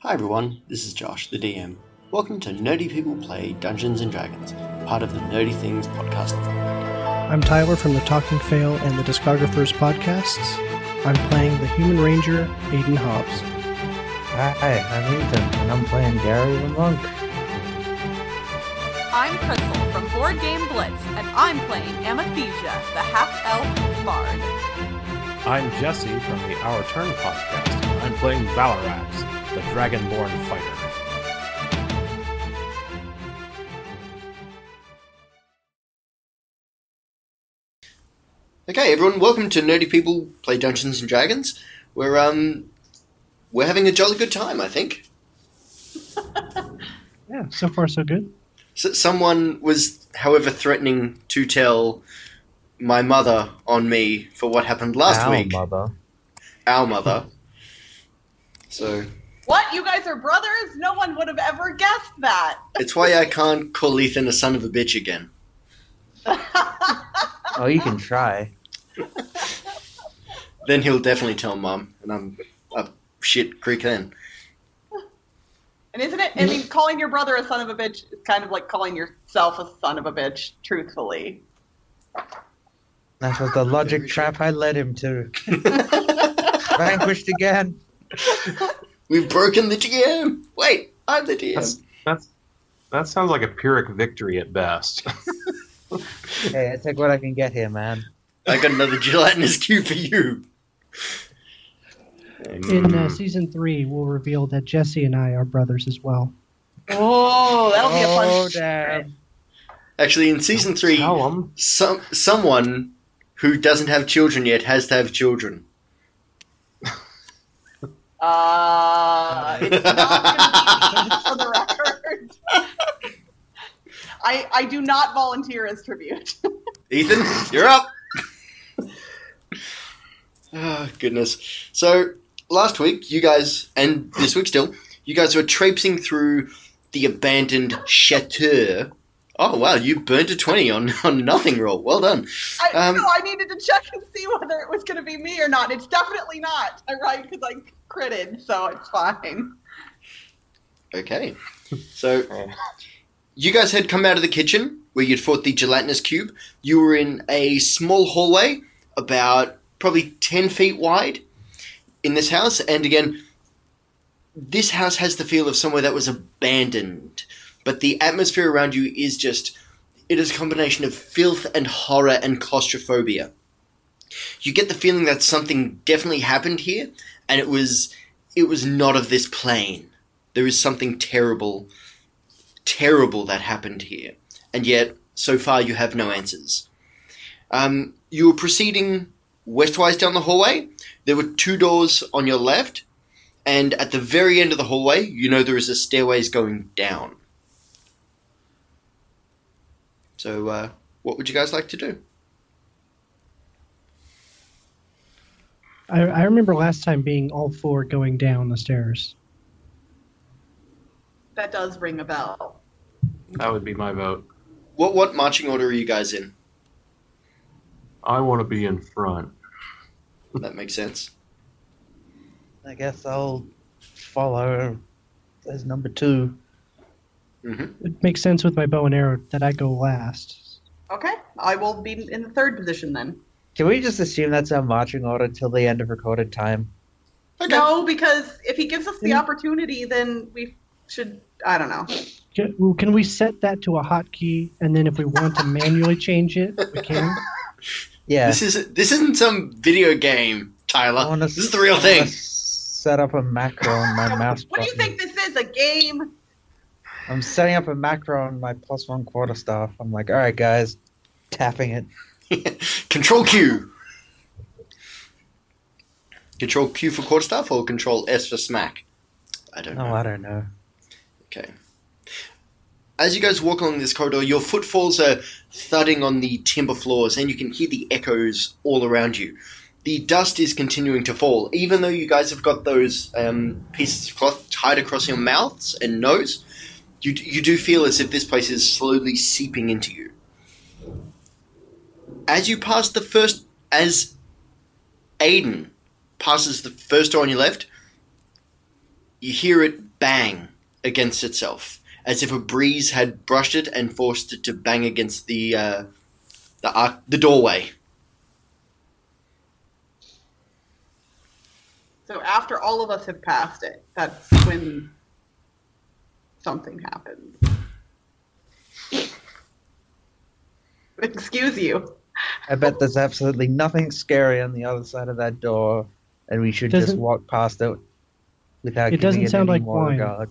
Hi everyone, this is Josh, the DM. Welcome to Nerdy People Play Dungeons and Dragons, part of the Nerdy Things podcast. I'm Tyler from the Talking Fail and the Discographers podcasts. I'm playing the Human Ranger, Aiden Hobbs. Hi, I'm Ethan, and I'm playing Gary the Monk. I'm Crystal from Board Game Blitz, and I'm playing Amathesia, the half-elf bard. I'm Jesse from the Our Turn podcast. and I'm playing Valarax, the Dragonborn fighter. Okay, everyone, welcome to Nerdy People Play Dungeons and Dragons. We're um, we're having a jolly good time, I think. Yeah, so far so good. So someone was, however, threatening to tell my mother on me for what happened last Ow, week. mother. Our mother. So What? You guys are brothers? No one would have ever guessed that. it's why I can't call Ethan a son of a bitch again. Oh, you can try. Then he'll definitely tell mum, and I'm a shit creek then. And isn't it? I mean, calling your brother a son of a bitch is kind of like calling yourself a son of a bitch. Truthfully, That was the logic trap I led him to. Vanquished again. We've broken the DM. Wait, I'm the DM. That's, that's that sounds like a Pyrrhic victory at best. Hey, I take what I can get here, man. I got another gelatinous cube for you. In uh, season three, we'll reveal that Jesse and I are brothers as well. oh, that'll be a fun. Oh, damn. Actually, in season three, some someone who doesn't have children yet has to have children. Uh, it's not gonna be for the record. I I do not volunteer as tribute. Ethan, you're up. oh, goodness. So, last week, you guys, and this week still, you guys were traipsing through the abandoned chateau. Oh, wow, you burned a 20 on, on nothing roll. Well done. I, Um, no, I needed to check and see whether it was going to be me or not. It's definitely not. I right because I critted, so it's fine. Okay. So, you guys had come out of the kitchen where you'd fought the gelatinous cube. You were in a small hallway, about probably 10 feet wide, in this house. And again, this house has the feel of somewhere that was abandoned. But the atmosphere around you is just. It is a combination of filth and horror and claustrophobia. You get the feeling that something definitely happened here, and it was. It was not of this plane. There is something terrible terrible that happened here, and yet so far you have no answers. Um, you were proceeding westwise down the hallway. There were two doors on your left, and at the very end of the hallway, you know there is a stairways going down. So, uh, what would you guys like to do? I, I remember last time being all four going down the stairs. That does ring a bell. That would be my vote. What what marching order are you guys in? I want to be in front. That makes sense. I guess I'll follow as number two. It makes sense with my bow and arrow that I go last. Okay, I will be in the third position then. Can we just assume that's our marching order till the end of recorded time? Okay. No, because if he gives us the Mm. opportunity, then we should. I don't know. Can, can we set that to a hotkey, and then if we want to manually change it, we can? Yeah. This is this isn't some video game, Tyler. wanna This is the real I thing. Set up a macro on my mouse What do you think this is? A game? I'm setting up a macro on my plus one quarter staff. I'm like, all right, guys, tapping it. control Q. Control Q for quarterstaff or Control S for smack? I don't No, know. I don't know. Okay. As you guys walk along this corridor, your footfalls are thudding on the timber floors, and you can hear the echoes all around you. The dust is continuing to fall, even though you guys have got those um, pieces of cloth tied across your mouths and nose. You you do feel as if this place is slowly seeping into you. As you pass the first, as Aiden passes the first door on your left, you hear it bang against itself, as if a breeze had brushed it and forced it to bang against the uh, the arc, the doorway. So after all of us have passed it, that's when something happens. Excuse you. I bet there's absolutely nothing scary on the other side of that door, and we should just Doesn't- walk past it without It doesn't giving sound any like more wine. regard.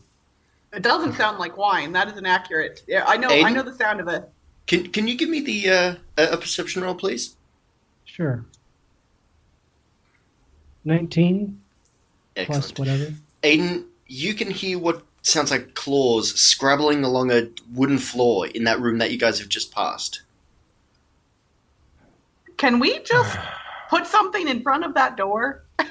It doesn't sound like wine. That is inaccurate. Yeah, I know. I Aiden? know the sound of it. Can can you give me the uh, a, a perception roll, please? Sure. 19 plus Excellent. whatever. Aiden, you can hear what sounds like claws scrabbling along a wooden floor in that room that you guys have just passed. Can we just put something in front of that door?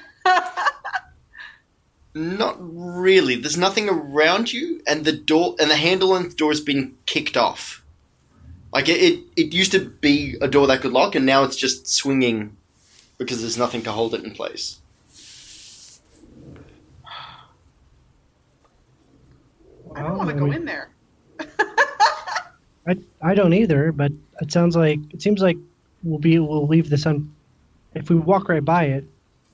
Not really. There's nothing around you, and the door and the handle on the door has been kicked off. Like it, it, it used to be a door that could lock, and now it's just swinging because there's nothing to hold it in place. I don't Well, want to oh, go mean, in there. I, I don't either, but it sounds like it seems like we'll be we'll leave this un. If we walk right by it,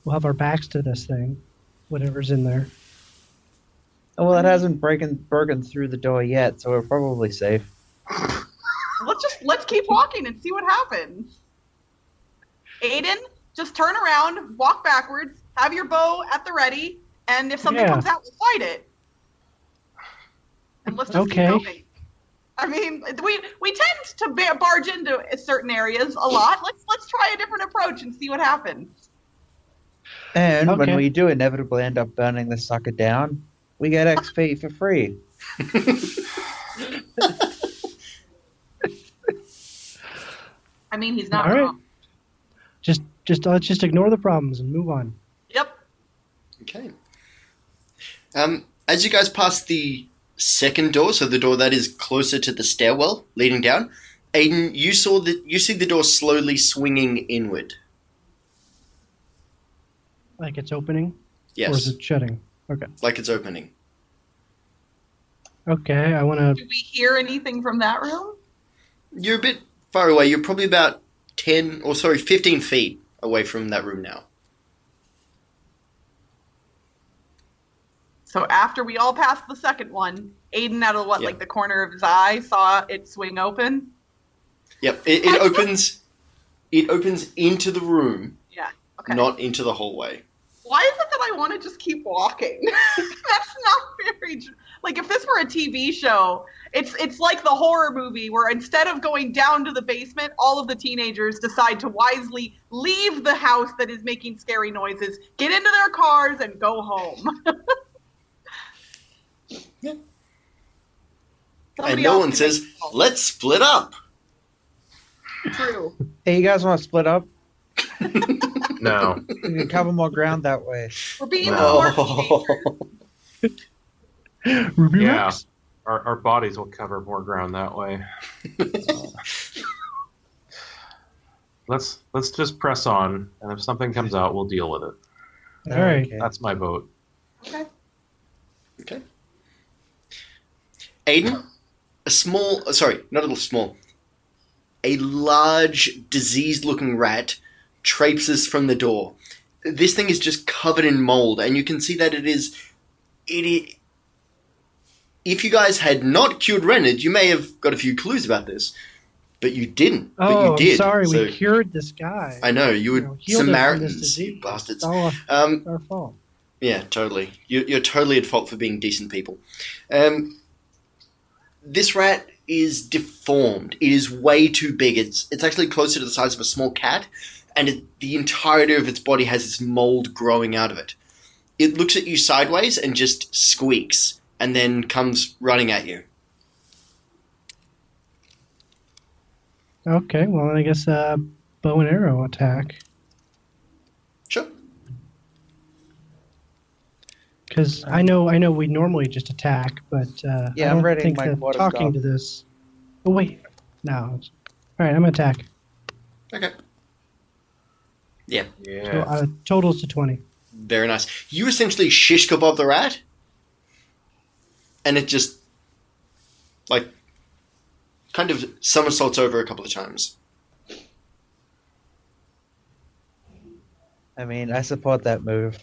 we'll have our backs to this thing, whatever's in there. Oh, well, it hasn't broken broken through the door yet, so we're probably safe. let's just let's keep walking and see what happens. Aiden, just turn around, walk backwards, have your bow at the ready, and if something Yeah. comes out, we'll fight it. And let's just Okay. keep going. I mean, we we tend to ba- barge into certain areas a lot. Let's let's try a different approach and see what happens. And Okay. when we do inevitably end up burning the sucker down, we get XP for free. I mean, he's not All right. wrong. Just just let's just ignore the problems and move on. Yep. Okay. Um, as you guys pass the second door, so the door that is closer to the stairwell leading down, Aiden, you saw that you see the door slowly swinging inward. Like it's opening Yes. or is it shutting? Okay. like it's opening. Okay, I want to. Do we hear anything from that room? You're a bit far away. You're probably about ten, or sorry, fifteen feet away from that room now. So after we all passed the second one, Aiden, out of what, like the corner of his eye, saw it swing open. Yep, it, it opens. It opens into the room, Yeah. Okay. not into the hallway. Why is it that I want to just keep walking? That's not very like if this were a TV show, it's it's like the horror movie where instead of going down to the basement, all of the teenagers decide to wisely leave the house that is making scary noises, get into their cars, and go home. Somebody and no one says, make it home. "Let's split up." True. Hey, you guys want to split up? No. We can cover more ground that way. We're being No. smart. Ruby Yeah. Rex? Our, our bodies will cover more ground that way. Let's let's just press on, and if something comes out, we'll deal with it. All right. Okay. That's my vote. Okay. Okay. Aiden, a small, uh, sorry, not a little small, a large, diseased looking rat traipses from the door. This thing is just covered in mold, and you can see that it is. It is. If you guys had not cured Renard, you may have got a few clues about this, but you didn't. but Oh, you did. Sorry. so- we cured this guy. I know you You were know, from this Samaritans, you bastards. All Um, our fault. yeah, totally. You, you're totally at fault for being decent people. Um, this rat is deformed. It is way too big. It's it's actually closer to the size of a small cat, and it, the entirety of its body has this mold growing out of it. It looks at you sideways and just squeaks, and then comes running at you. Okay, well, I guess uh, bow and arrow attack. Sure. Because I know, I know, we normally just attack, but uh, Yeah, I I'm don't think my that talking stop. to this. Oh wait, no. All right, I'm gonna attack. Okay. Yeah. So, uh, totals to twenty. Very nice. You essentially shish kebab the rat, and it just like kind of somersaults over a couple of times. I mean, I support that move.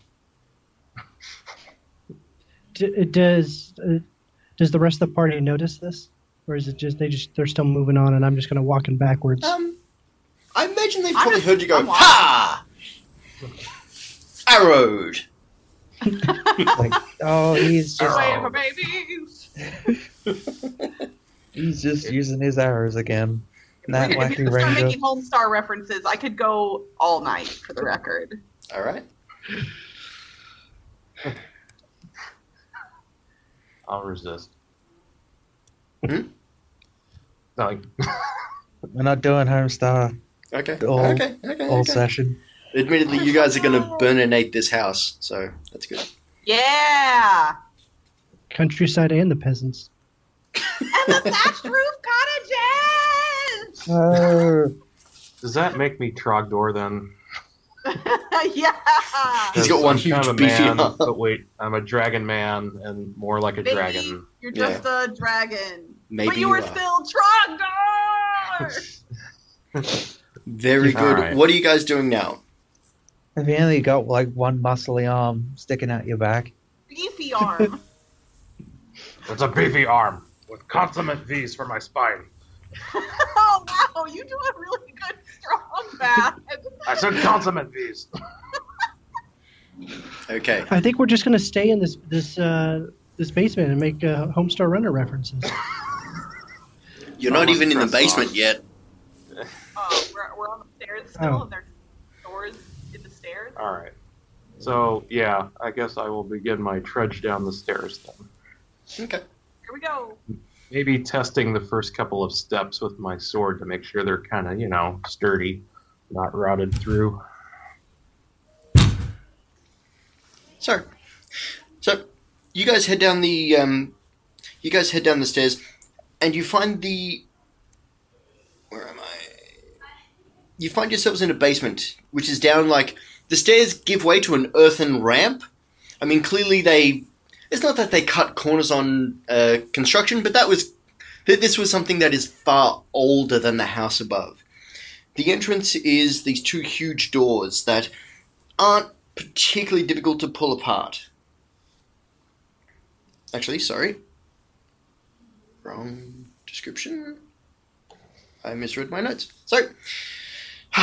D- does uh, does the rest of the party notice this, or is it just they just they're still moving on and I'm just kind of walking backwards? Um, I imagine they've probably just- heard you go, ha! Arrowed. Like, oh, he's just Away for babies. he's just using his arrows again. That if wacky you start ranger. making Homestar references, I could go all night for the record. All right. I'll resist. Hmm? Like, We're not doing Homestar Okay. All- okay. Okay. all okay. session. Admittedly, you guys are going to burn and burninate this house, so that's good. Yeah. Countryside and the peasants. And the thatched roof cottages. Oh, does that make me Trogdor then? yeah. He's got one I'm one kind of huge a beefy man, arm. but wait, I'm a dragon man and more like a Baby, dragon. You're just a dragon. Maybe but you you were are. still Trogdor. Very good. right. What are you guys doing now? have you only got like one muscly arm sticking out your back? Beefy arm. It's a beefy arm with consummate V's for my spine. oh wow, you do a really good strong back. I said consummate V's. Okay. I think we're just gonna stay in this this uh, this basement and make uh, Homestar Runner references. You're not even in the basement on. yet. Oh, we're, we're on the stairs still, Oh. and there's doors in the stairs. All right. So yeah, I guess I will begin my trudge down the stairs then. Okay. Here we go. Maybe testing the first couple of steps with my sword to make sure they're kind of, you know, sturdy, not rotted through. So, so you guys head down the um, you guys head down the stairs, and you find the where am I? You find yourselves in a basement, which is down like the stairs give way to an earthen ramp. I mean, clearly they. It's not that they cut corners on uh, construction, but that was this was something that is far older than the house above. The entrance is these two huge doors that aren't particularly difficult to pull apart. Actually, sorry. Wrong description. I misread my notes. So,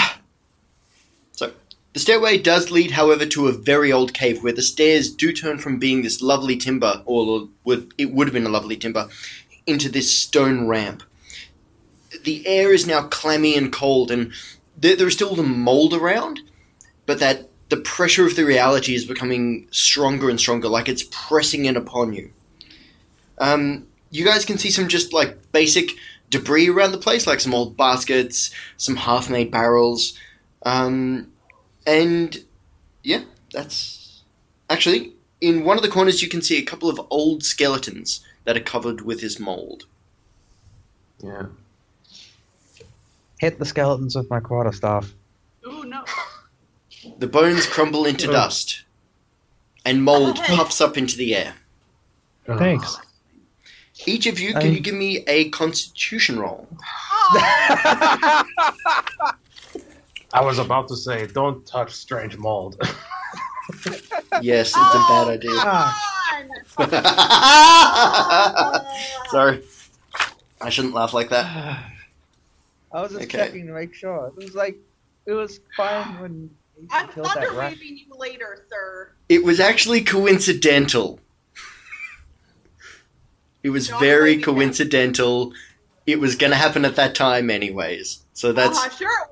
so the stairway does lead, however, to a very old cave where the stairs do turn from being this lovely timber, or would it would have been a lovely timber, into this stone ramp. The air is now clammy and cold, and there, there is still the mold around, but that the pressure of the reality is becoming stronger and stronger, like it's pressing in upon you. Um, you guys can see some just like basic debris around the place, like some old baskets, some half-made barrels, um, and yeah, that's actually in one of the corners. You can see a couple of old skeletons that are covered with this mold. Yeah. Hit the skeletons with my quarterstaff. Ooh no. The bones crumble into Oh. dust, and mold puffs up into the air. Oh. Thanks. Each of you, can I- you give me a Constitution roll? Oh, I was about to say, don't touch strange mold. Yes, it's oh, a bad oh, idea. Ah. Sorry, I shouldn't laugh like that. I was just Okay. checking to make sure. It was like it was fine when I'm killed that thunder rat. waving you later, sir. It was actually coincidental. It was John very Wayne. coincidental. It was going to happen at that time, anyways. So that's. Uh-huh, sure it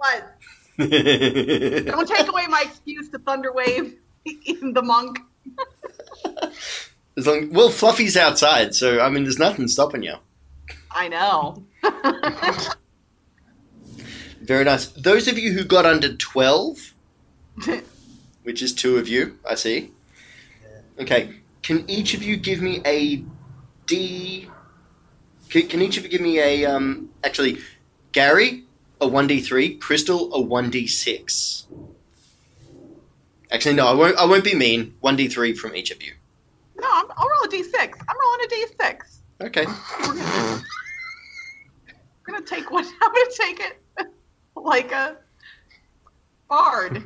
was. Don't take away my excuse to thunder wave even the monk. as long, well, Fluffy's outside, so I mean, there's nothing stopping you. I know. Very nice. Those of you who got under 12, which is two of you, I see. Okay, can each of you give me a D. Can, can each of you give me a. um? Actually, Gary, a 1d3, Crystal, a 1d6. Actually, no, I won't, I won't be mean. 1d3 from each of you. No, I'm, I'll roll a d6. I'm rolling a d6. Okay. We're gonna take one. I'm gonna take it like a bard.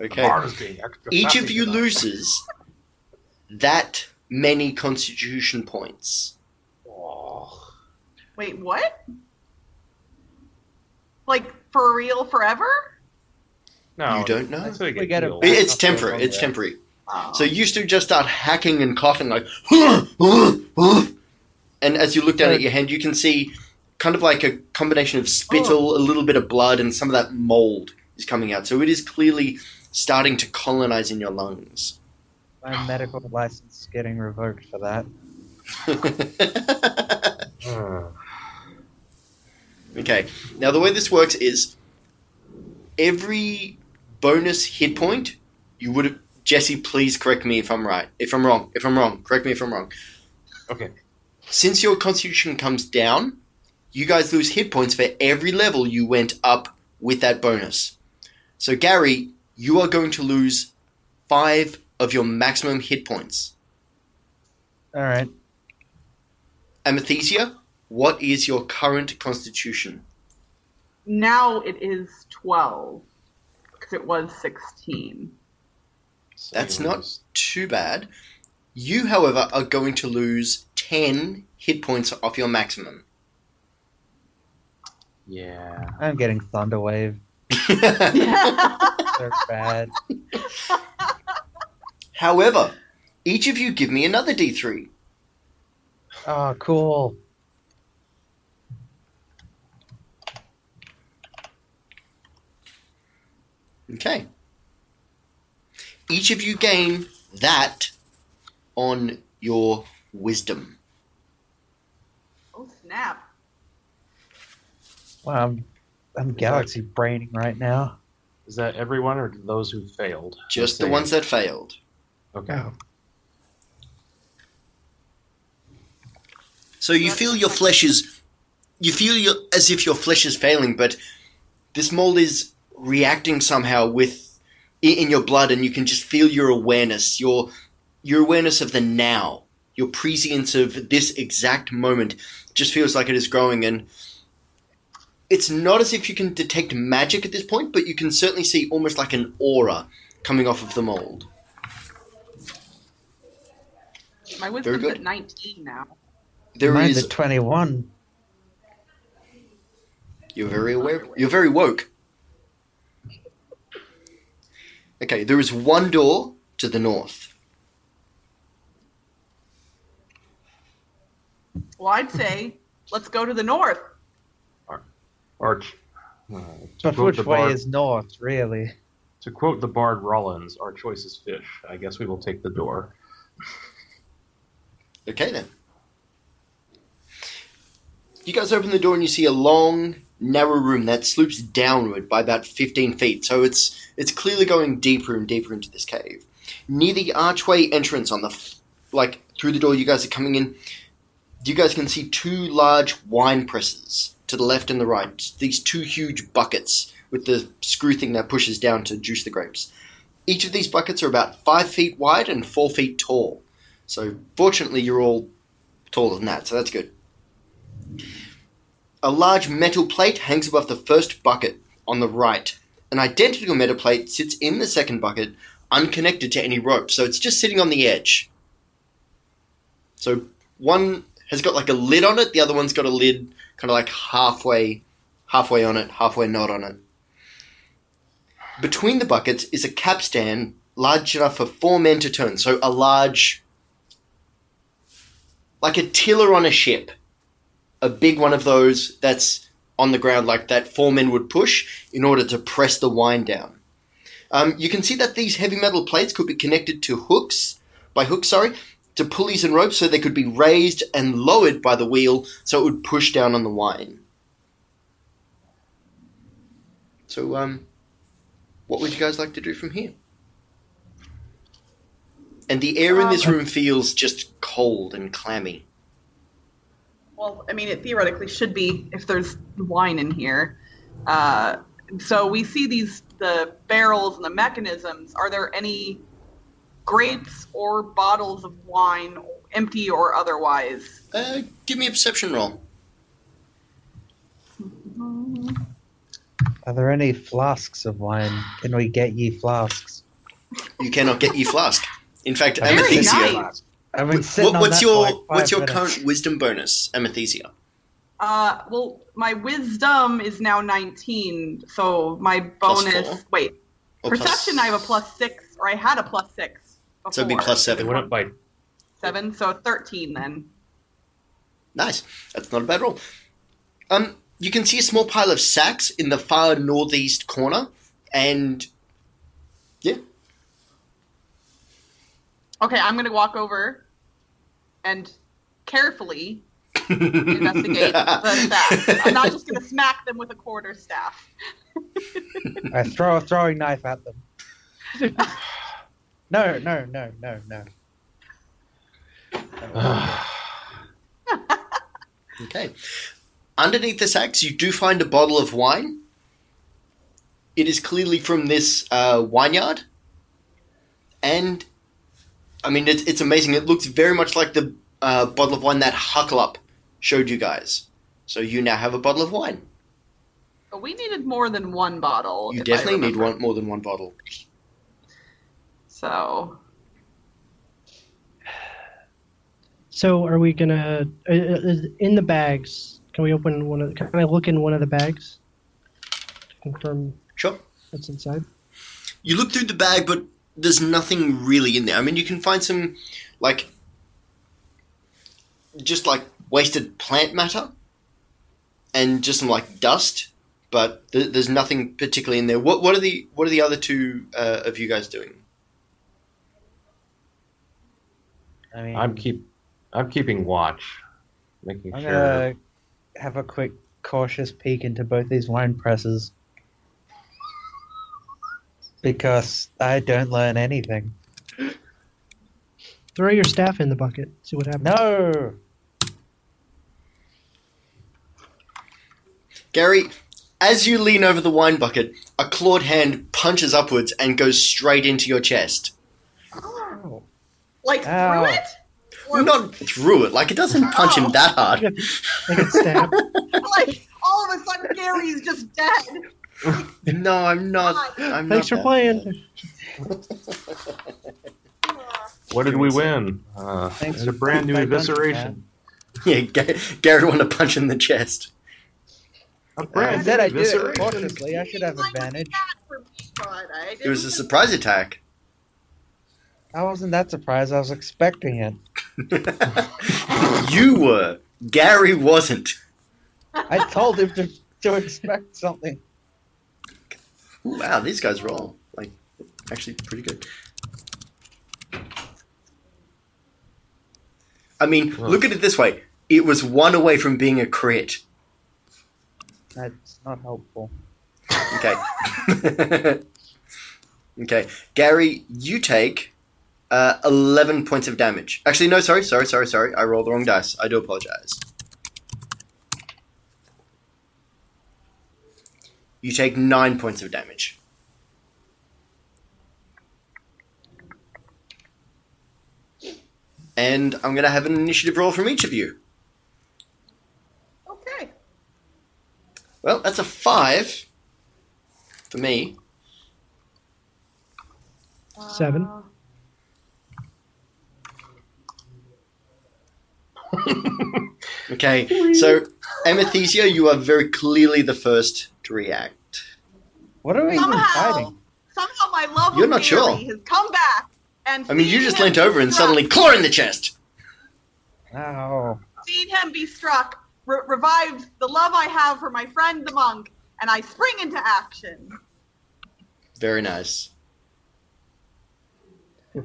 Okay. Bar is being extra Each of you loses that many constitution points. Oh. Wait, what? Like for real, forever? No, You don't know? that's how We get get it It's I'll throw it temporary. It's there. temporary. Oh. So you two just start hacking and coughing like, and as you look down at your hand, you can see kind of like a combination of spittle, a little bit of blood, and some of that mold is coming out. So it is clearly starting to colonize in your lungs. My medical license is getting revoked for that. Uh, okay. Now the way this works is every bonus hit point you would have. Jesse, please correct me if I'm right. If I'm wrong. If I'm wrong, correct me if I'm wrong. okay. since your constitution comes down, you guys lose hit points for every level you went up with that bonus. So, Gary, you are going to lose five of your maximum hit points. All right. Amethysia, what is your current constitution? now it is 12 because it was 16. So That's not- Too bad. You, however, are going to lose 10 hit points off your maximum. Yeah. I'm getting Thunderwave. They're bad. however, each of you give me another d3. Oh, ah, cool. Okay. Each of you gain that on your wisdom. oh, snap. Wow, I'm, I'm galaxy braining right now. Is that everyone or those who failed? Just the ones that failed. Okay. Oh. So you feel your flesh is, you feel your, as if your flesh is failing, but this mold is reacting somehow with in your blood, and you can just feel your awareness, your your awareness of the now, your prescience of this exact moment, just feels like it is growing, and it's not as if you can detect magic at this point, but you can certainly see almost like an aura coming off of the mold. My Very wisdom's good. at 19 now. There Mine's is at 21. You're very aware. You're very woke. Okay, there is one door to the north. Well, I'd say let's go to the north. Arch. Uh, to, But which way is north, really? to quote the bard Rollins, our choice is fish. I guess we will take the door. Okay then. You guys open the door and you see a long, narrow room that slopes downward by about 15 feet. So it's it's clearly going deeper and deeper into this cave. Near the archway entrance on the f- like through the door you guys are coming in, you guys can see two large wine presses to the left and the right. These two huge buckets with the screw thing that pushes down to juice the grapes. Each of these buckets are about five feet wide and four feet tall. So fortunately, you're all taller than that, so that's good. A large metal plate hangs above the first bucket on the right. An identical metal plate sits in the second bucket, unconnected to any rope, so it's just sitting on the edge. So one has got like a lid on it, the other one's got a lid kind of like halfway, halfway on it, halfway not on it. Between the buckets is a capstan large enough for four men to turn, so a large like a tiller on a ship. A big one of those that's on the ground like that four men would push in order to press the wine down. Um, you can see that these heavy metal plates could be connected to hooks, by hooks, sorry, to pulleys and ropes so they could be raised and lowered by the wheel so it would push down on the wine. So, um, what would you guys like to do from here? And the air in this Um, room feels just cold and clammy. Well, I mean, it theoretically should be if there's wine in here. Uh, so we see these the barrels and the mechanisms. Are there any grapes or bottles of wine empty or otherwise. Uh, give me a perception roll. Are there any flasks of wine? Can we get ye flasks? You cannot get your flask. In fact, Very Amethysia. nice. I've been What, sitting on what's that your for like five what's your minutes. current wisdom bonus, Amethysia? Uh, well, my wisdom is now 19, so my bonus. Wait, Or plus- perception I have a plus six, or I had a plus six. Before. So it'd be plus It seven. went up by seven, so 13 then. Nice. That's not a bad roll. Um, you can see a small pile of sacks in the far northeast corner, and yeah, Okay, I'm gonna walk over and carefully investigate the staff. I'm not just gonna smack them with a quarter staff. I throw a throwing knife at them. no, no, no, no, no. Okay. Underneath the sacks, you do find a bottle of wine. It is clearly from this uh, vineyard, and I mean it's it's amazing. It looks very much like the uh, bottle of wine that Huckle showed you guys. So you now have a bottle of wine. But we needed more than one bottle. You definitely need one more than one bottle. So So are we gonna uh, uh, in the bags? Can we open one of? Can I look in one of the bags to confirm Sure. what's inside? You look through the bag, but there's nothing really in there. I mean, you can find some, like, just like wasted plant matter, and just some like dust, but th- there's nothing particularly in there. What what are the what are the other two uh, of you guys doing? I mean, I'm keep I'm keeping watch, making I'm sure. gonna have a quick cautious peek into both these wine presses because I don't learn anything. Throw your staff in the bucket. See what happens. No, Gary, as you lean over the wine bucket, a clawed hand punches upwards and goes straight into your chest. Like Ow. through it? Or Not through it, like it doesn't punch him that hard. Like it's stabbed. like all of a sudden Gary's just dead. No, I'm not. I'm Thanks for playing. what did we win? Uh, Thanks it's a for brand new playing evisceration. Yeah, Ga- Gary wanted to punch in the chest. A I brand said new I did it evisceration. cautiously. I should have advantage. For me, but I It was a surprise attack. I wasn't that surprised. I was expecting it. you were. Gary wasn't. I told him to, to expect something. Wow, these guys roll like actually pretty good. I mean, look at it this way: it was one away from being a crit. That's not helpful. Okay. okay, Gary, you take uh, 11 points of damage. Actually, no, sorry, sorry, sorry, sorry. I rolled the wrong dice. I do apologize. You take 9 points of damage. And I'm going to have an initiative roll from each of you. Okay. Well, that's a 5 for me. 7. Uh, Okay, so Amethysia, you are very clearly the first to react. What are we even fighting? somehow my love You're not sure. has come back. And I mean, you just him leant be over and struck- suddenly claw in the chest. Ow. seeing him be struck re- revives the love I have for my friend the monk, and I spring into action. Very nice.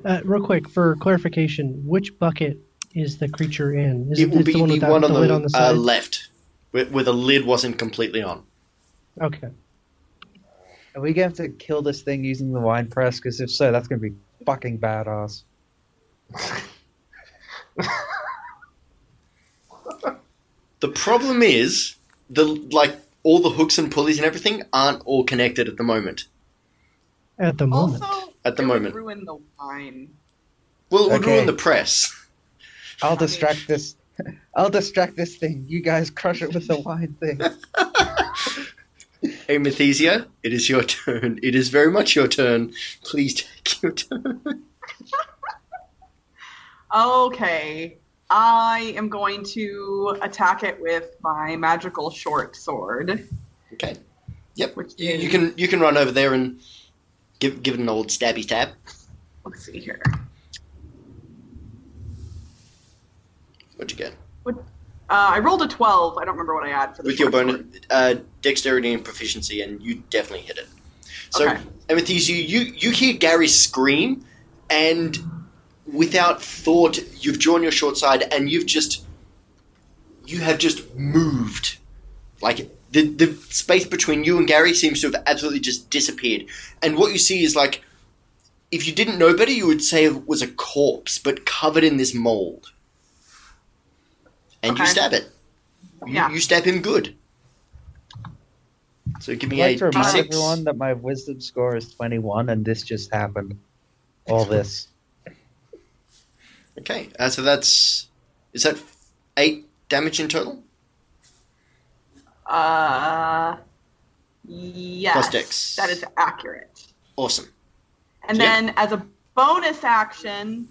Uh, real quick, for clarification, which bucket is the creature in? Is It will be the one, without on the, lid on the uh, side? left, where, where the lid wasn't completely on. okay. Are we going to have to kill this thing using the wine press? Because if so, that's going to be fucking badass. The problem is the like all the hooks and pulleys and everything aren't all connected at the moment. At the moment. Also, At the it would moment. ruin the wine. Well, it would Okay. ruin the press. I'll distract this. I'll distract this thing. You guys crush it with the wine thing. Hey, Mathesia, it is your turn. It is very much your turn. Please take your turn. Okay. I am going to attack it with my magical short sword. Okay. Yep. Which You, you can you can run over there and give give it an old stabby stab. Let's see here. What'd you get? Uh, I rolled a 12. I don't remember what I had for the With your bonus uh, dexterity and proficiency, and you definitely hit it. So, Okay. Amethyst, you, you you hear Gary scream, and without thought, you've drawn your short side, and you've just you have just moved. Like the the space between you and Gary seems to have absolutely just disappeared. And what you see is like, if you didn't know better, you would say it was a corpse, but covered in this mold. And you stab it. You, Yeah. you stab him good. So give I'd me like a to remind d6. everyone that my wisdom score is 21, and this just happened. All this. Okay, uh, so that's is that eight damage in total? Uh, yes. Plus dex. That is accurate. Awesome. And Yeah. then as a bonus action,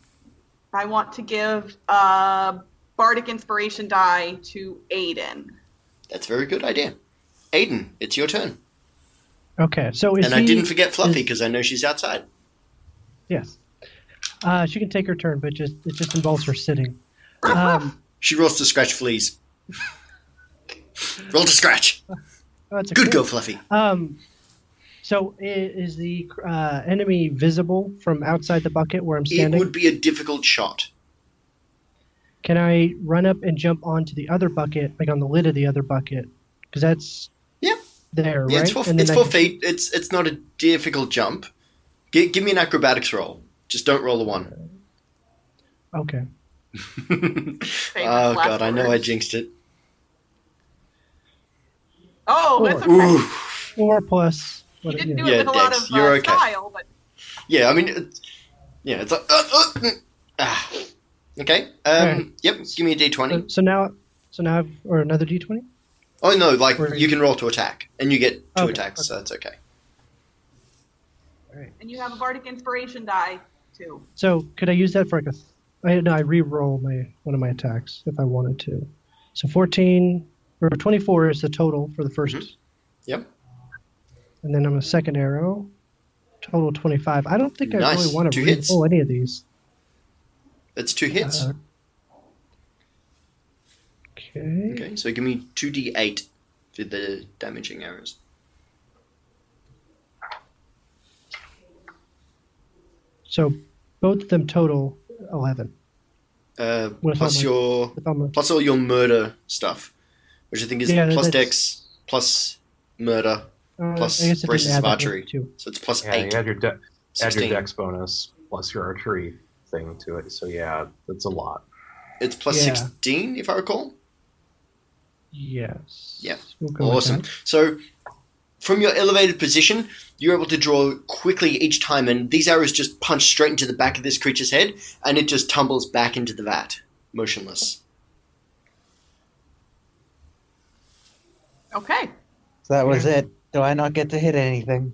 I want to give a bardic inspiration die to Aiden. That's a very good idea. Aiden, it's your turn. Okay, so is and I didn't forget Fluffy because I know she's outside. Yes. Uh, she can take her turn, but just it just involves her sitting. Um, She rolls to scratch fleas. Roll to scratch. oh, that's a Good crit. girl, Fluffy. Um, so i- is the uh, enemy visible from outside the bucket where I'm standing? It standing? would be a difficult shot. Can I run up and jump onto the other bucket, like on the lid of the other bucket? Because that's Yeah. there, Yeah, right? it's four, it's four can- feet. It's it's not a difficult jump. G- give me an acrobatics roll. Just don't roll a one. Okay. oh god, I know I jinxed it. Oh, that's okay. Four plus. You didn't do it Yeah, with a lot Dex, of uh, you're okay. style, but Yeah, I mean, it's, yeah, it's like. Uh, uh, mm, ah. Okay. Um. Alright. Yep. Give me a d twenty. So, so now, so now, I've, or another d twenty. Oh no! Like Or- you can roll to attack, and you get two Okay, attacks, so that's okay. and you have a bardic inspiration die too. So could I use that for like a? th- I no, I re-roll my one of my attacks if I wanted to. So fourteen or twenty-four is the total for the 1st Mhm. Yep. And then on a second arrow, total twenty-five. I don't think I really want to hits. re-roll any of these. That's two hits. Uh, okay. okay, so give me two d eight for the damaging arrows. So both of them total eleven. Uh, plus all my- your my- plus all your murder stuff, which I think is Yeah, plus dex plus murder, uh, plus I guess bracers of archery. Too. so it's plus Yeah, eight. you add your, de- add your dex bonus plus your archery thing to it. So yeah, that's a lot. It's plus Yeah. sixteen, if I recall. Yes. Yeah. We'll Awesome. So, from your elevated position, you're able to draw quickly each time, and these arrows just punch straight into the back of this creature's head, and it just tumbles back into the vat, motionless. Okay. So that was it. Do I not get to hit anything?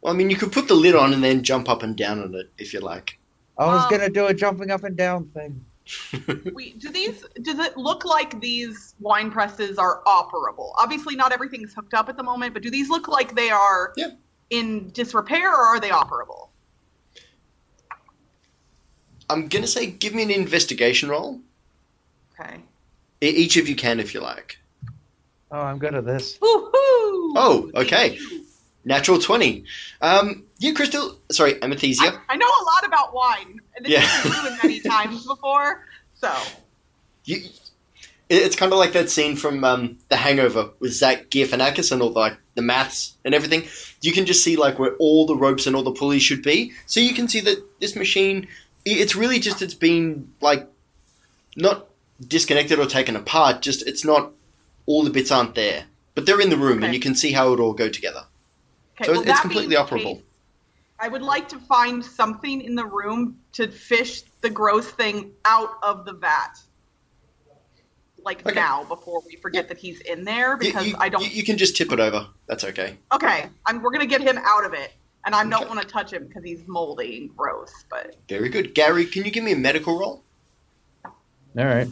Well, I mean, you could put the lid on and then jump up and down on it if you like. I was Um, gonna do a jumping up and down thing. We, do these? Does it look like these wine presses are operable? Obviously, not everything's hooked up at the moment, but do these look like they are Yeah. in disrepair, or are they operable? I'm gonna say, give me an investigation roll. Okay. E- Each of you can, if you like. Oh, I'm good at this. Woohoo! Oh, okay. Natural twenty. Um, you, Crystal. Sorry, Amethysia. I, I know a lot about wine, and this Yeah. has been proven many times before. So, You, it's kind of like that scene from um, The Hangover with Zach Galifianakis and all the, like the maths and everything. You can just see like where all the ropes and all the pulleys should be. So you can see that this machine, it's really just it's been like not disconnected or taken apart. Just it's not all the bits aren't there, but they're in the room Okay. and you can see how it all go together. Okay, So well, it's completely being the operable. case, I would like to find something in the room to fish the gross thing out of the vat. Like Okay. now, before we forget that he's in there, because you, I don't. You, you can just tip it over. That's okay. Okay, I'm, we're gonna get him out of it, and I don't want to touch him because he's moldy and gross. But Very good. Gary, can you give me a medical roll? All right.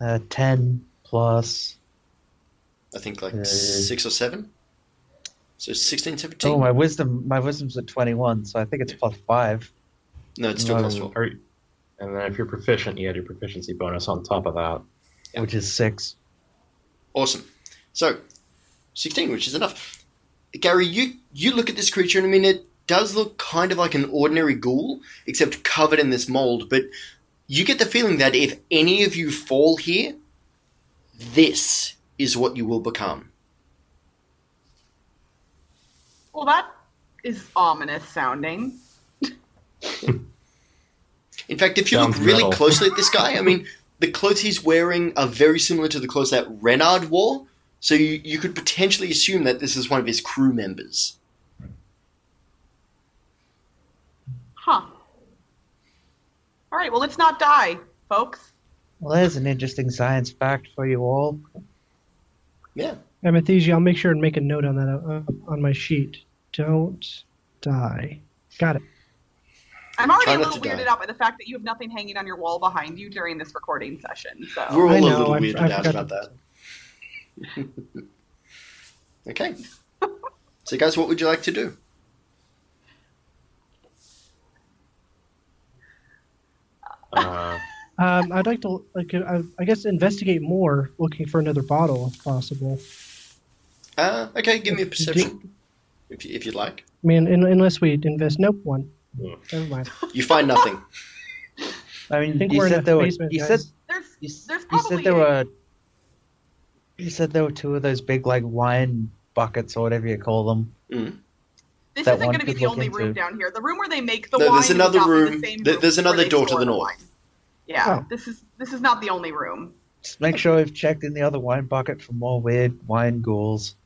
Uh, ten plus. I think like Uh, six or seven. So 16, 17? Oh, my wisdom. My wisdom's at twenty-one, so I think it's plus five. no, it's still no. plus four. You- and then if you're proficient, you add your proficiency bonus on top of that. Yeah. which is six. Awesome. So, 16, which is enough. Gary, you, you look at this creature, and I mean, it does look kind of like an ordinary ghoul, except covered in this mold, but you get the feeling that if any of you fall here, this is what you will become. well, that is ominous sounding. In fact, if you Sounds look really metal. closely at this guy, I mean, the clothes he's wearing are very similar to the clothes that Renard wore, so you, you could potentially assume that this is one of his crew members. Huh. All right, well, let's not die, folks. Well, there's an interesting science fact for you all. Yeah. Amethysia, I'll make sure and make a note on that uh, on my sheet. Don't die. Got it. I'm already a little weirded die. out by the fact that you have nothing hanging on your wall behind you during this recording session. So We're all I a know, little I- weirded I out forgot about that. okay. So, guys, what would you like to do? Uh, Um, I'd like to, like, uh, I guess, investigate more, looking for another bottle if possible. Uh, okay, give me a Do- perception, if, you, if you'd like. I mean, un- unless we invest, nope, one. Hmm. Never mind. You find nothing. I mean, I think you we're in said a there were. basement, You guys. said there's you, s- there's you said there were. You said there were two of those big like wine buckets or whatever you call them. this isn't going to be the look only room down here. The room where they make the No, wine. there's another not be the room. same There- room there's another door to the the north. wine. Yeah, Oh. this is this is not the only room. Just make sure we've checked in the other wine bucket for more weird wine ghouls.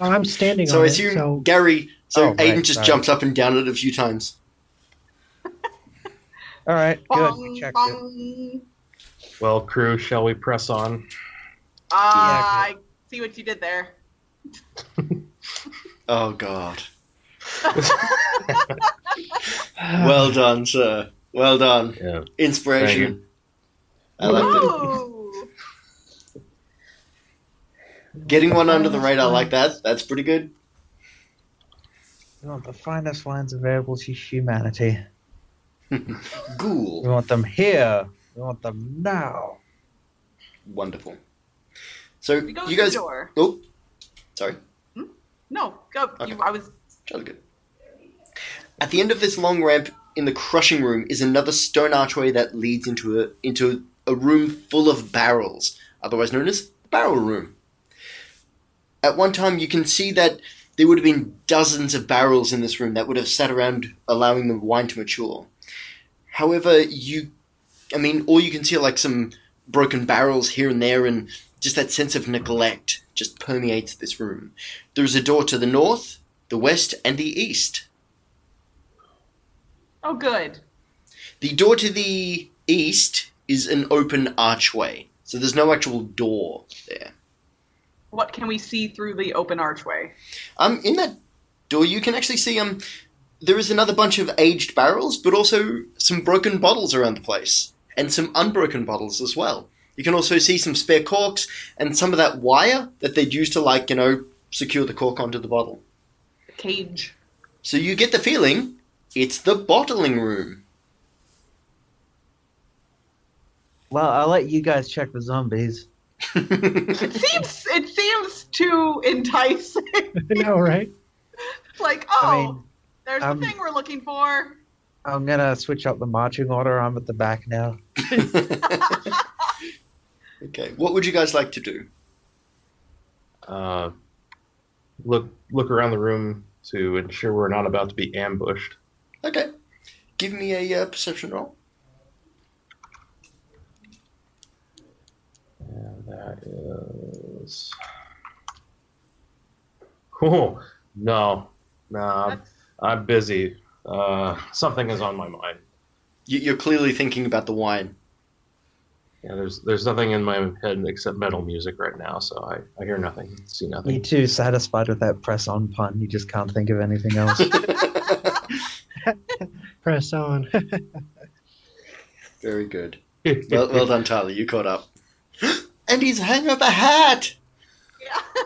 Oh, I'm standing So, on I it, assume so Gary. So, Oh, right, Aiden just sorry. jumped up and down it a few times. All right, good. We checked it. well, crew, shall we press on? Ah, I see what you did there. Oh, God. Well done, sir. Well done. Yeah. Inspiration. I like that. Ooh. Getting one under the radar like that, that's pretty good. We want the finest wines available to humanity. Ghoul. We want them here. We want them now. Wonderful. So, We go you to guys. the door. Oh, sorry. Hmm? No, go. Okay. You, I was. Jolly good. At the end of this long ramp in the crushing room is another stone archway that leads into a into a room full of barrels, otherwise known as the barrel room. At one time, you can see that there would have been dozens of barrels in this room that would have sat around allowing the wine to mature. However, you, I mean, all you can see are like some broken barrels here and there, and just that sense of neglect just permeates this room. There is a door to the north, the west, and the east. Oh, good. The door to the east is an open archway, so there's no actual door there. What can we see through the open archway? Um, in that door, you can actually see um, there is another bunch of aged barrels, but also some broken bottles around the place, and some unbroken bottles as well. You can also see some spare corks and some of that wire that they'd use to, like, you know, secure the cork onto the bottle. Cage. So you get the feeling it's the bottling room. Well, I'll let you guys check the zombies. It seems. It seems too enticing. I know, right? like, oh, I mean, there's um, the thing we're looking for. I'm gonna switch up the marching order. I'm at the back now. okay, what would you guys like to do? Uh, look look around the room to ensure we're not about to be ambushed. Okay, give me a uh, perception roll. And that is. Oh no, no, I'm, I'm busy. Uh, something is on my mind. You- You're clearly thinking about the wine. Yeah, there's there's nothing in my head except metal music right now, so I, I hear nothing, see nothing. Me nothing. too, satisfied with that press on pun. You just can't think of anything else. Press on. Very good. Well, well done, Tyler. You caught up. and he's hanging up a hat. Yeah.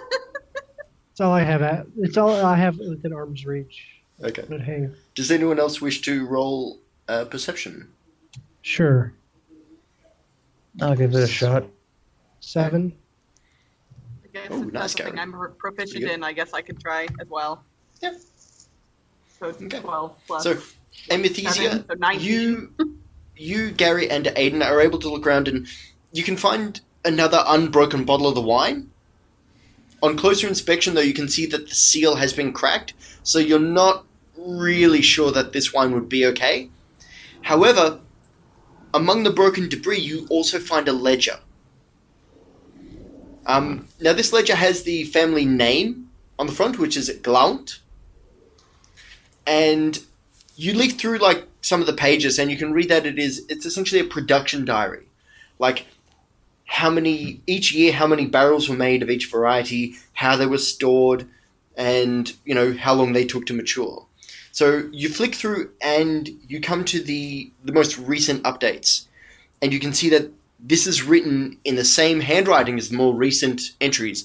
It's all I have. At, it's all I have within arm's reach. Okay. But hey, Does anyone else wish to roll uh, perception? sure. I'll give it a shot. Seven. I guess Oh, if nice, that's something Gary. I'm proficient in, I guess I could try as well. Yep. So it's Okay. 12 plus. So, Amethysia, so you, you, Gary, and Aiden are able to look around and you can find another unbroken bottle of the wine. On closer inspection, though, you can see that the seal has been cracked, so you're not really sure that this wine would be okay. However, among the broken debris, you also find a ledger. Um, now, this ledger has the family name on the front, which is Glount. And you leaf through like some of the pages and you can read that it is it's essentially a production diary. Like how many each year how many barrels were made of each variety how they were stored and you know how long they took to mature. So you flick through and you come to the the most recent updates. And you can see that this is written in the same handwriting as the more recent entries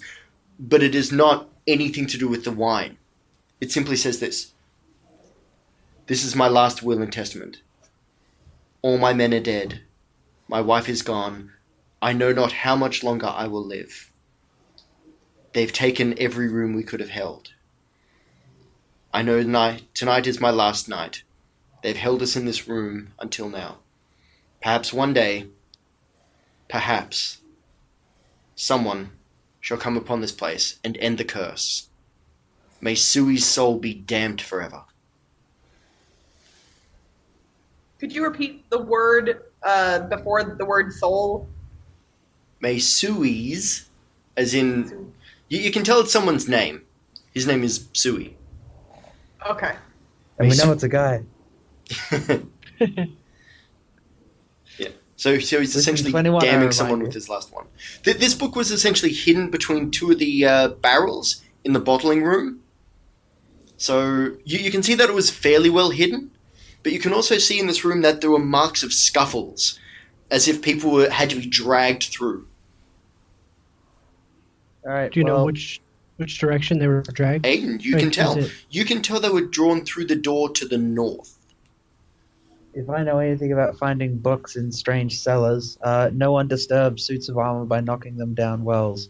but it is not anything to do with the wine. It simply says this this is my last will and testament. All my men are dead. My wife is gone. I know not how much longer I will live. They've taken every room we could have held. I know night, tonight is my last night. They've held us in this room until now. Perhaps one day, perhaps, someone shall come upon this place and end the curse. May Sui's soul be damned forever. Could you repeat the word uh, before the word soul? May Sui's, as in, you, you can tell it's someone's name. His name is Sui. Okay. And we know it's a guy. yeah. So, so he's essentially 21 damning someone with his last one. Th- this book was essentially hidden between two of the uh, barrels in the bottling room. So you, you can see that it was fairly well hidden, but you can also see in this room that there were marks of scuffles, as if people were, had to be dragged through. All right. Do you know which which direction they were dragged? Aiden, you Like, can tell. You can tell they were drawn through the door to the north. If I know anything about finding books in strange cellars, uh, no one disturbs suits of armor by knocking them down wells.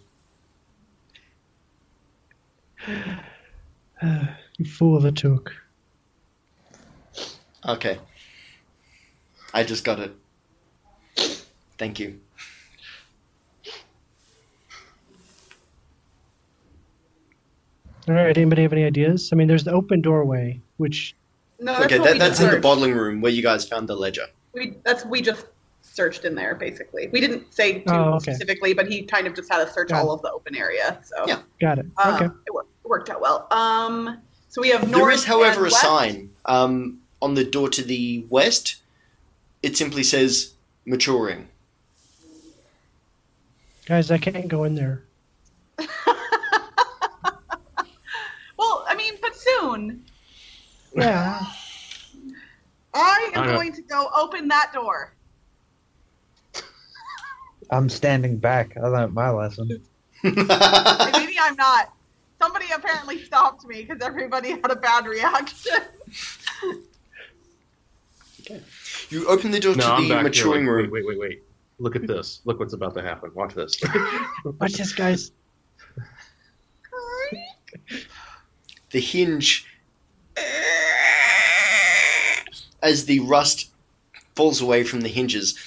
you fool of a took. Okay. I just got it. Thank you. All right. Anybody have any ideas? I mean, there's the open doorway, which No, that's okay, that, that's just in the bottling room where you guys found the ledger. We that's we just searched in there basically. We didn't say too Oh, okay. specifically, but he kind of just had us search Got all it. of the open area. So Yeah. got it. uh, okay. it, worked, it worked out well. Um, so we have north. There is, however, and a west. sign um, on the door to the west. It simply says maturing. Guys, I can't go in there. well, I mean, but soon. Yeah. I am I going to go open that door. I'm standing back. I learned my lesson. Maybe I'm not. Somebody apparently stopped me because everybody had a bad reaction. you open the door No, to I'm the maturing here. Wait, room. wait, wait, wait, wait. Look at this. Look what's about to happen. Watch this. Watch this, guys. The hinge, as the rust falls away from the hinges.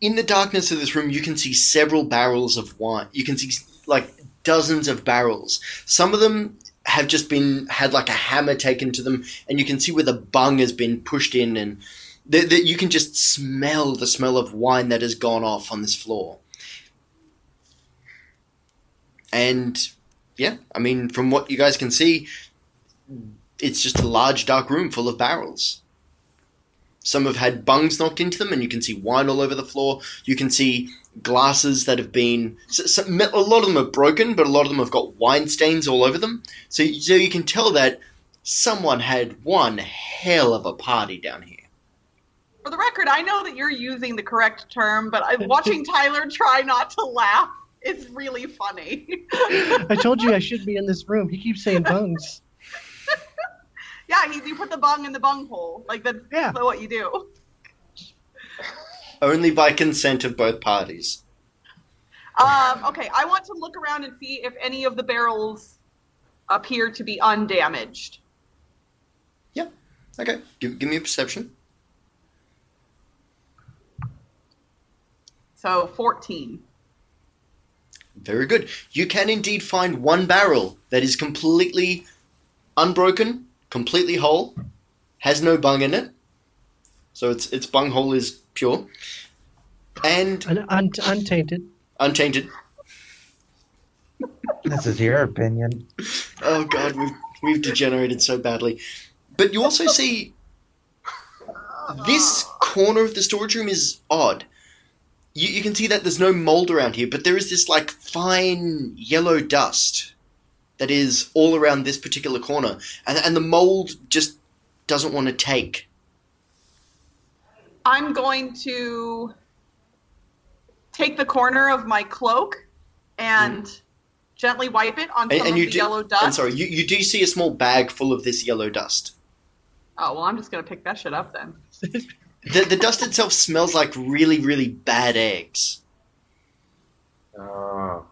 In the darkness of this room, you can see several barrels of wine. You can see like dozens of barrels. Some of them have just been had like a hammer taken to them, and you can see where the bung has been pushed in, and that you can just smell the smell of wine that has gone off on this floor. And yeah, I mean, from what you guys can see, it's just a large dark room full of barrels. Some have had bungs knocked into them, and you can see wine all over the floor. You can see glasses that have been. So, so, a lot of them are broken, but a lot of them have got wine stains all over them. So, so you can tell that someone had one hell of a party down here. For the record, I know that you're using the correct term, but I, watching Tyler try not to laugh is really funny. I told you I should be in this room. He keeps saying bungs. Yeah, he, you put the bung in the bung hole. Like that's Yeah. what you do. Only by consent of both parties. Um, okay, I want to look around and see if any of the barrels appear to be undamaged. Yeah. Okay, give, give me a perception. So 14. Very good. You can indeed find one barrel that is completely unbroken, completely whole, has no bung in it. So its its bung hole is pure and Un- un- untainted. untainted. This is your opinion. Oh god, we've we've degenerated so badly. But you also see this corner of the storage room is odd. You, you can see that there's no mold around here, but there is this like fine yellow dust that is all around this particular corner, and and the mold just doesn't want to take. I'm going to take the corner of my cloak and gently wipe it on some and of you the do, yellow dust. I'm sorry, you, you do see a small bag full of this yellow dust. Oh well, I'm just gonna pick that shit up then. The, the dust itself smells like really, really bad eggs. Uh,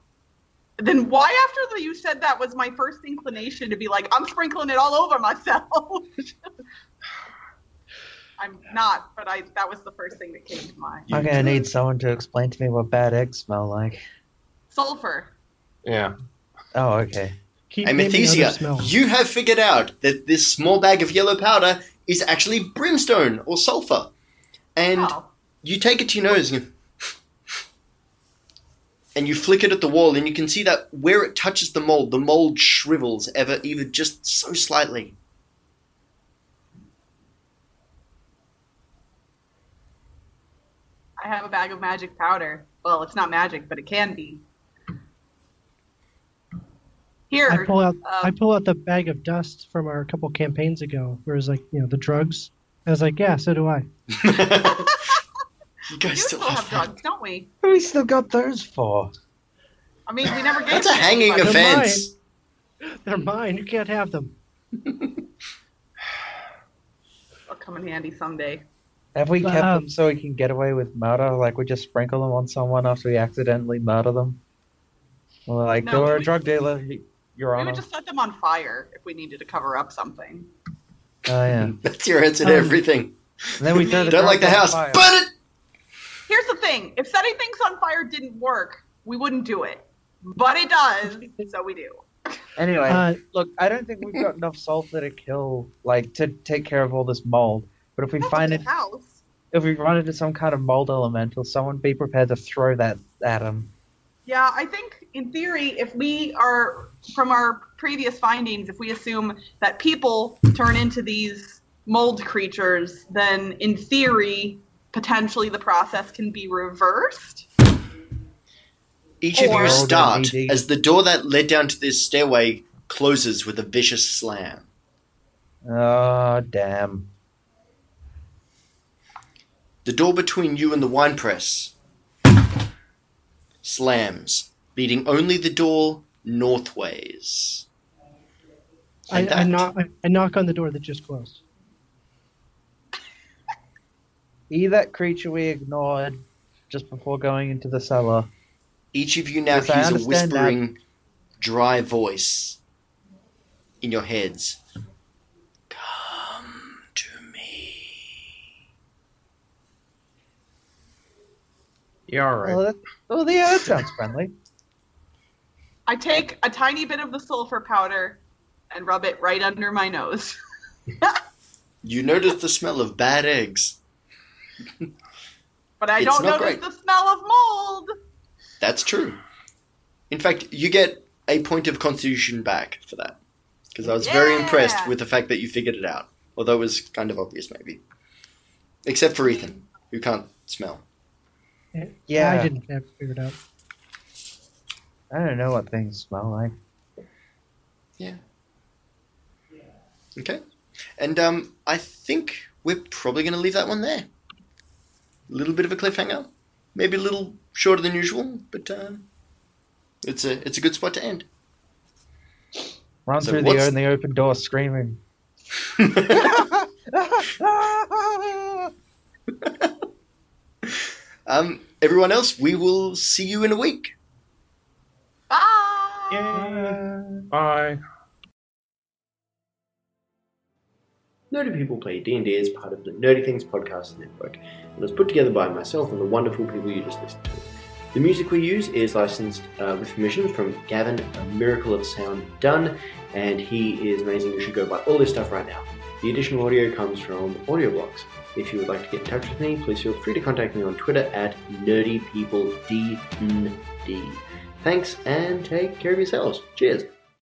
Then why, after the, you said that, was my first inclination to be like, I'm sprinkling it all over myself. I'm not, but I that was the first thing that came to mind. I'm gonna need someone to explain to me what bad eggs smell like. Sulfur. yeah. Oh, okay. Keep naming other Amethysia, you have figured out that this small bag of yellow powder is actually brimstone or sulfur. And Oh. you take it to your nose and you, and you flick it at the wall, and you can see that where it touches the mold, the mold shrivels ever, even just so slightly. I have a bag of magic powder. Well, it's not magic, but it can be. Here. I pull out uh, I pull out the bag of dust from our couple campaigns ago, where it was like, you know, the drugs. I was like, yeah, so do I. you we guys do still still have have that. drugs, don't we? What have we still got those for? I mean, we never gave That's a them to hanging anybody. They're offense. They're mine. You can't have them. They'll come in handy someday. Have we kept Um, them so we can get away with murder? Like we just sprinkle them on someone after we accidentally murder them? Or like, No, they were a we- drug dealer, y- Your We Honor. would just set them on fire if we needed to cover up something. Oh yeah. That's your answer to Um, everything. And then we throw the Don't like the house. fire. Burn it! Here's the thing: if setting things on fire didn't work, we wouldn't do it. But it does, so we do. Anyway, Uh, look, I don't think we've got enough sulfur to kill, like, to take care of all this mold. But if we That's find a it, house. if we run into some kind of mold elemental, someone be prepared to throw that at him. Yeah, I think in theory, if we are from our previous findings, if we assume that people turn into these mold creatures, then in theory, potentially the process can be reversed. Each of you start as the door that led down to this stairway closes with a vicious slam. Oh damn! The door between you and the wine press slams, leading only the door northways. I, And I, that- knock, I, I knock on the door that just closed. Be that creature we ignored just before going into the cellar. Each of you now Yes, hears a understand that. whispering, dry voice in your heads. Come to me. Yeah, all right. Oh, that, yeah, that sounds friendly. I take a tiny bit of the sulfur powder and rub it right under my nose. You notice the smell of bad eggs. But I It's don't notice great. the smell of mold. That's true. In fact, you get a point of constitution back for that. because I was very impressed with the fact that you figured it out. Although it was kind of obvious, maybe. Except for Ethan, who can't smell. Yeah. I didn't have it figured out. I don't know what things smell like. Yeah. Okay. And um, I think we're probably going to leave that one there. A little bit of a cliffhanger, maybe a little shorter than usual, but um, it's a it's a good spot to end. Run So through the, what's- on the open door screaming. um, everyone else, we will see you in a week. Bye. Yeah. Bye. Nerdy People Play D&D is part of the Nerdy Things Podcast Network and was put together by myself and the wonderful people you just listened to. The music we use is licensed uh, with permission from Gavin, a miracle of sound done, and he is amazing. You should go buy all this stuff right now. The additional audio comes from AudioBlocks. If you would like to get in touch with me, please feel free to contact me on Twitter at NerdyPeopleDND. Thanks and take care of yourselves. Cheers.